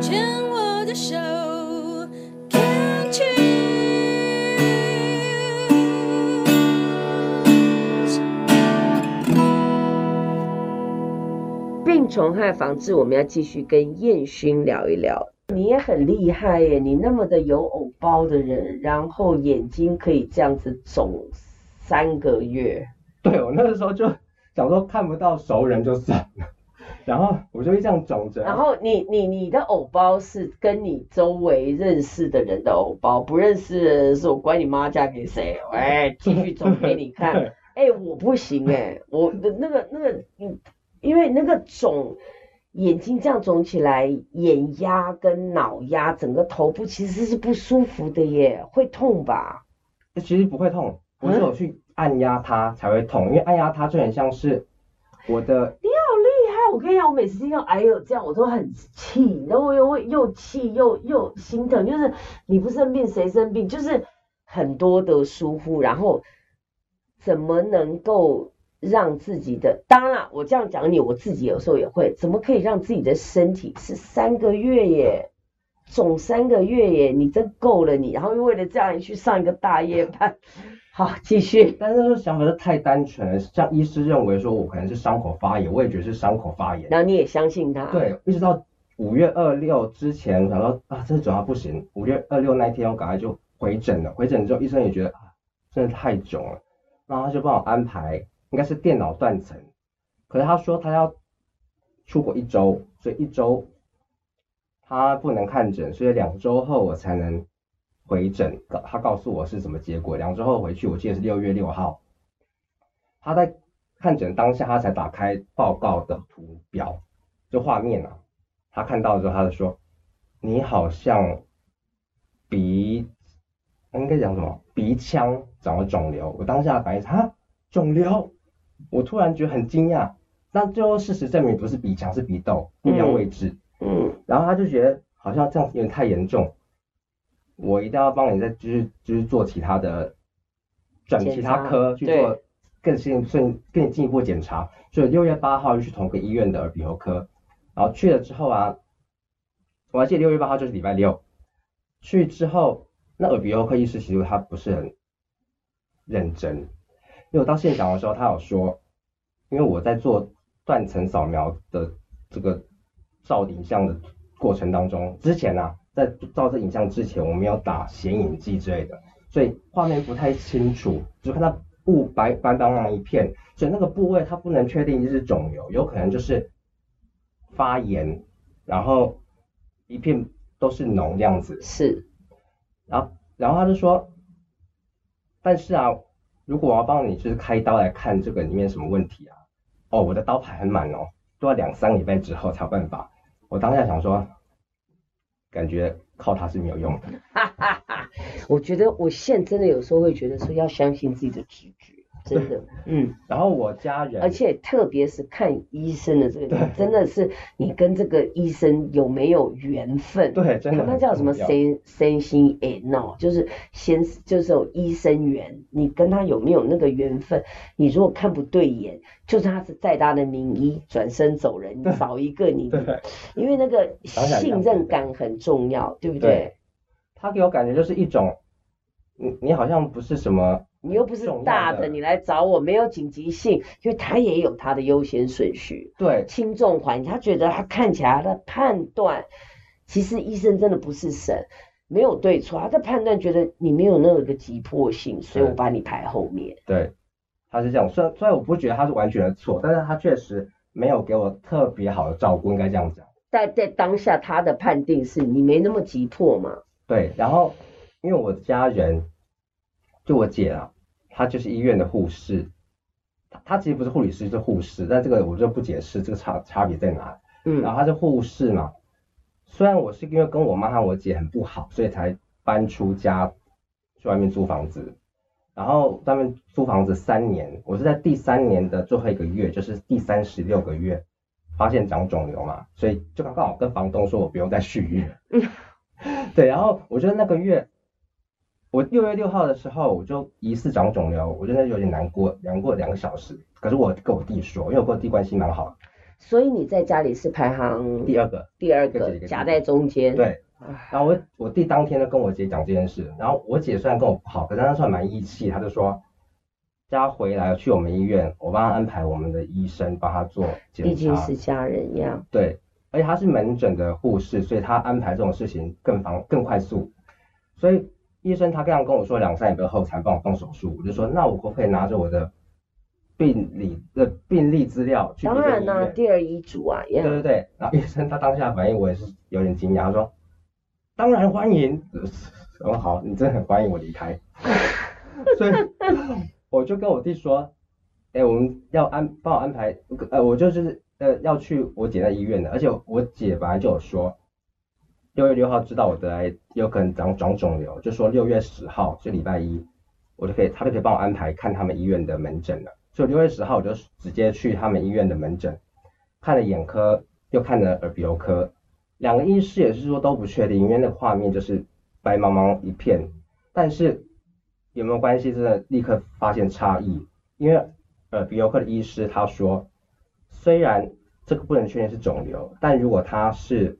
牵我的手，Can't you？病虫害防治，我们要继续跟燕勋聊一聊。你也很厉害耶，你那么的有偶包的人，然后眼睛可以这样子肿三个月。对，我那个时候就想说看不到熟人就算了，然后我就会这样肿着。然后你你你的偶包是跟你周围认识的人的偶包，不认识的人是我管你妈嫁给谁？哎，继续肿给你看。哎、欸，我不行哎，我的那个那个嗯。因为那个肿，眼睛这样肿起来，眼压跟脑压，整个头部其实是不舒服的耶，会痛吧？其实不会痛，我是有去按压它才会痛，嗯、因为按压它就很像是我的。我跟你讲，我每次听到哎呦这样，我都很气，然后我又会又气又又心疼，就是你不生病谁生病？就是很多的疏忽，然后怎么能够？让自己的，当然了我这样讲你，我自己有时候也会，怎么可以让自己的身体是三个月耶，肿三个月耶，你真够了你，然后又为了这样去上一个大夜班，好 继续。但是这个想法是太单纯了，像医师认为说我可能是伤口发炎，我也觉得是伤口发炎，然后你也相信他。对，一直到五月二六之前，我想说啊，这肿到不行，五月二六那一天我赶快就回诊了，回诊之后医生也觉得啊，真的太肿了，然后他就帮我安排。应该是电脑断层，可是他说他要出国一周，所以一周他不能看诊，所以两周后我才能回诊。他告诉我是什么结果，两周后回去，我记得是六月六号。他在看诊当下，他才打开报告的图表，就画面啊，他看到之后，他就说：“你好像鼻，应该讲什么？鼻腔长了肿瘤。”我当下反应是啊，肿瘤。我突然觉得很惊讶，但最后事实证明不是鼻腔，是鼻窦不一样位置。嗯，然后他就觉得好像这样有点太严重，我一定要帮你再继续就是做其他的，转其他科去做更进顺更进一步检查。所以六月八号就去同个医院的耳鼻喉科，然后去了之后啊，我还记得六月八号就是礼拜六，去之后那耳鼻喉科医师其实他不是很认真。因为我到现场的时候，他有说，因为我在做断层扫描的这个照影像的过程当中，之前啊，在照这影像之前，我们有打显影剂之类的，所以画面不太清楚，就看到雾白白茫茫一片，所以那个部位它不能确定就是肿瘤，有可能就是发炎，然后一片都是脓这样子。是，然后然后他就说，但是啊。如果我要帮你就是开刀来看这个里面什么问题啊？哦，我的刀排很满哦，都要两三礼拜之后才有办法。我当下想说，感觉靠它是没有用的。哈哈哈，我觉得我现在真的有时候会觉得说要相信自己的直觉。真的，嗯，然后我家人，而且特别是看医生的这个，真的是你跟这个医生有没有缘分？对，真的，他叫什么生生心诶闹，就是先就是有医生缘，你跟他有没有那个缘分？你如果看不对眼，就算他是再大的名医，转身走人，你少一个你，对，因为那个信任感很重要，对不对？对，他给我感觉就是一种，你你好像不是什么。你又不是大的，你来找我没有紧急性，因为他也有他的优先顺序。对，轻重缓急，他觉得他看起来他的判断，其实医生真的不是神，没有对错，他的判断觉得你没有那个急迫性，所以我把你排后面。对，他是这样，虽然虽然我不觉得他是完全的错，但是他确实没有给我特别好的照顾，应该这样讲。但在当下他的判定是你没那么急迫嘛？对，然后因为我的家人。就我姐啊，她就是医院的护士，她她其实不是护理师，是护士，但这个我就不解释这个差差别在哪。嗯，然后她是护士嘛，虽然我是因为跟我妈和我姐很不好，所以才搬出家去外面租房子，然后外面租房子三年，我是在第三年的最后一个月，就是第三十六个月发现长肿瘤嘛，所以就刚刚好跟房东说我不用再续约。嗯，对，然后我觉得那个月。我六月六号的时候，我就疑似长肿瘤，我真的有点难过，难过两个小时。可是我跟我弟说，因为我跟我弟关系蛮好。所以你在家里是排行第二个，第二个夹在中间。对。然后我我弟当天呢跟我姐讲这件事，然后我姐虽然跟我不好，可是她算蛮义气，她就说，叫她回来去我们医院，我帮她安排我们的医生帮她做检查。毕竟是家人一样。对，而且她是门诊的护士，所以她安排这种事情更方更快速。所以医生他刚刚跟我说两三个月后才帮我动手术，我就说那我可不可以拿着我的病理的病历资料去？当然呢，第二医嘱啊。对对对，然后医生他当下反应我也是有点惊讶，他说。当然欢迎，很 好，你真的很欢迎我离开，所以我就跟我弟说，哎、欸，我们要安帮我安排，呃，我就是呃要去我姐那医院的，而且我姐本来就有说，六月六号知道我得癌有可能长长肿瘤，就说六月十号是礼拜一，我就可以，他就可以帮我安排看他们医院的门诊了，所以六月十号我就直接去他们医院的门诊，看了眼科，又看了耳鼻喉科。两个医师也是说都不确定，因为那个画面就是白茫茫一片。但是有没有关系？真的立刻发现差异，因为耳鼻喉科的医师他说，虽然这个不能确定是肿瘤，但如果它是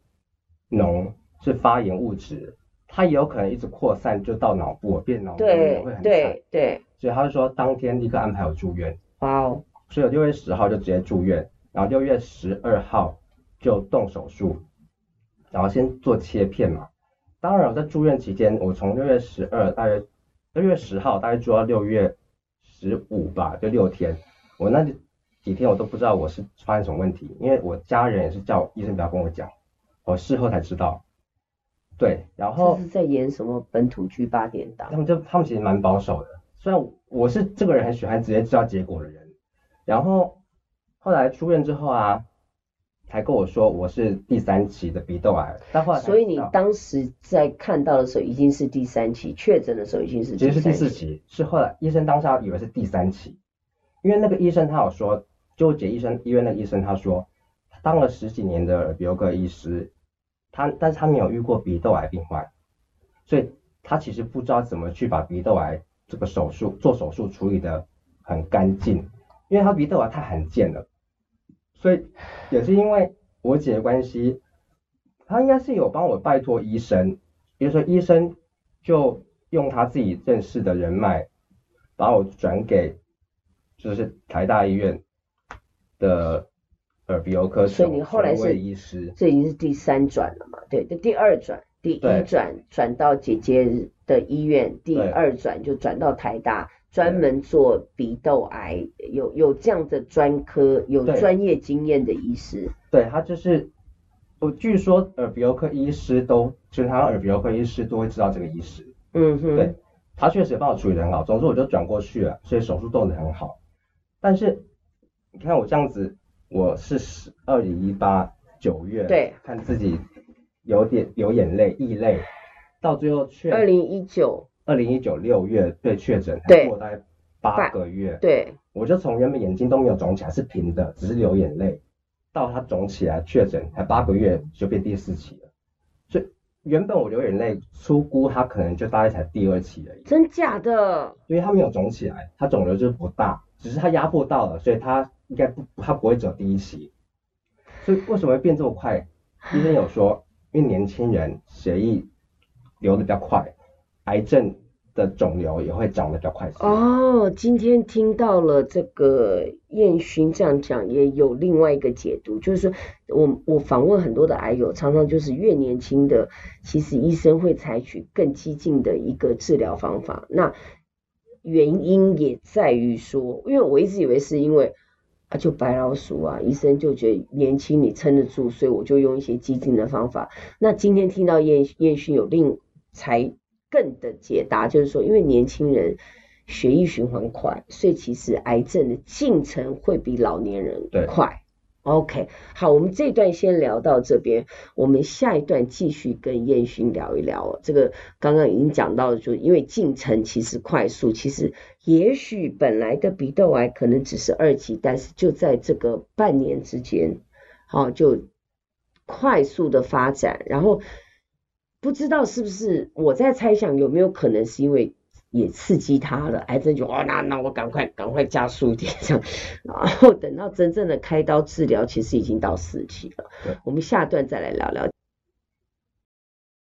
脓是发炎物质，它也有可能一直扩散就到脑部变脑部也会很惨。对对对。所以他就说当天立刻安排我住院。哇哦。所以我六月十号就直接住院，然后六月十二号就动手术。然后先做切片嘛，当然我在住院期间，我从六月十二大约六月十号大概住到六月十五吧，就六天。我那几天我都不知道我是发生什么问题，因为我家人也是叫医生不要跟我讲，我事后才知道。对，然后这是在演什么本土剧八点档？他们就他们其实蛮保守的，虽然我是这个人很喜欢直接知道结果的人。然后后来出院之后啊。才跟我说我是第三期的鼻窦癌，但后来所以你当时在看到的时候已经是第三期，确诊的时候已经是。其实是第四期，是后来医生当下以为是第三期，因为那个医生他有说，就我姐医生医院那个医生他说，他当了十几年的耳鼻喉科医师，他但是他没有遇过鼻窦癌病患，所以他其实不知道怎么去把鼻窦癌这个手术做手术处理得很干净，因为他鼻窦癌太罕见了。所以也是因为我姐的关系，他应该是有帮我拜托医生，比如说医生就用他自己认识的人脉，把我转给就是台大医院的耳鼻喉科，所以你后来是医师，这已经是第三转了嘛？对，这第二转，第一转转到姐姐的医院，第二转就转到台大。专门做鼻窦癌，有有这样的专科，有专业经验的医师。对，他就是，我据说耳鼻喉科医师都，其实他耳鼻喉科医师都会知道这个医师。嗯哼。对，他确实也帮我处理的很好，总之我就转过去了，所以手术做的很好。但是你看我这样子，我是十二零一八九月，对，看自己有点有眼泪，异类，到最后却二零一九。二零一九六月被确诊，对过大概八个月，对，我就从原本眼睛都没有肿起来，是平的，只是流眼泪，到它肿起来确诊，才八个月就变第四期了。所以原本我流眼泪，初估它可能就大概才第二期而已。真假的？因为它没有肿起来，它肿瘤就是不大，只是它压迫到了，所以它应该不，他不会走第一期。所以为什么会变这么快？医生有说，因为年轻人血液流得比较快。癌症的肿瘤也会长得比较快。哦，今天听到了这个燕勋这样讲，也有另外一个解读，就是说我我访问很多的癌友，常常就是越年轻的，其实医生会采取更激进的一个治疗方法。那原因也在于说，因为我一直以为是因为啊，就白老鼠啊，医生就觉得年轻你撑得住，所以我就用一些激进的方法。那今天听到燕燕勋有另才。更的解答就是说，因为年轻人血液循环快，所以其实癌症的进程会比老年人快。OK，好，我们这段先聊到这边，我们下一段继续跟燕勋聊一聊。这个刚刚已经讲到，就因为进程其实快速，其实也许本来的鼻窦癌可能只是二级，但是就在这个半年之间，好，就快速的发展，然后。不知道是不是我在猜想有没有可能是因为也刺激他了，癌症就哦，那那我赶快赶快加速点这样，然后等到真正的开刀治疗，其实已经到四期了。我们下段再来聊聊。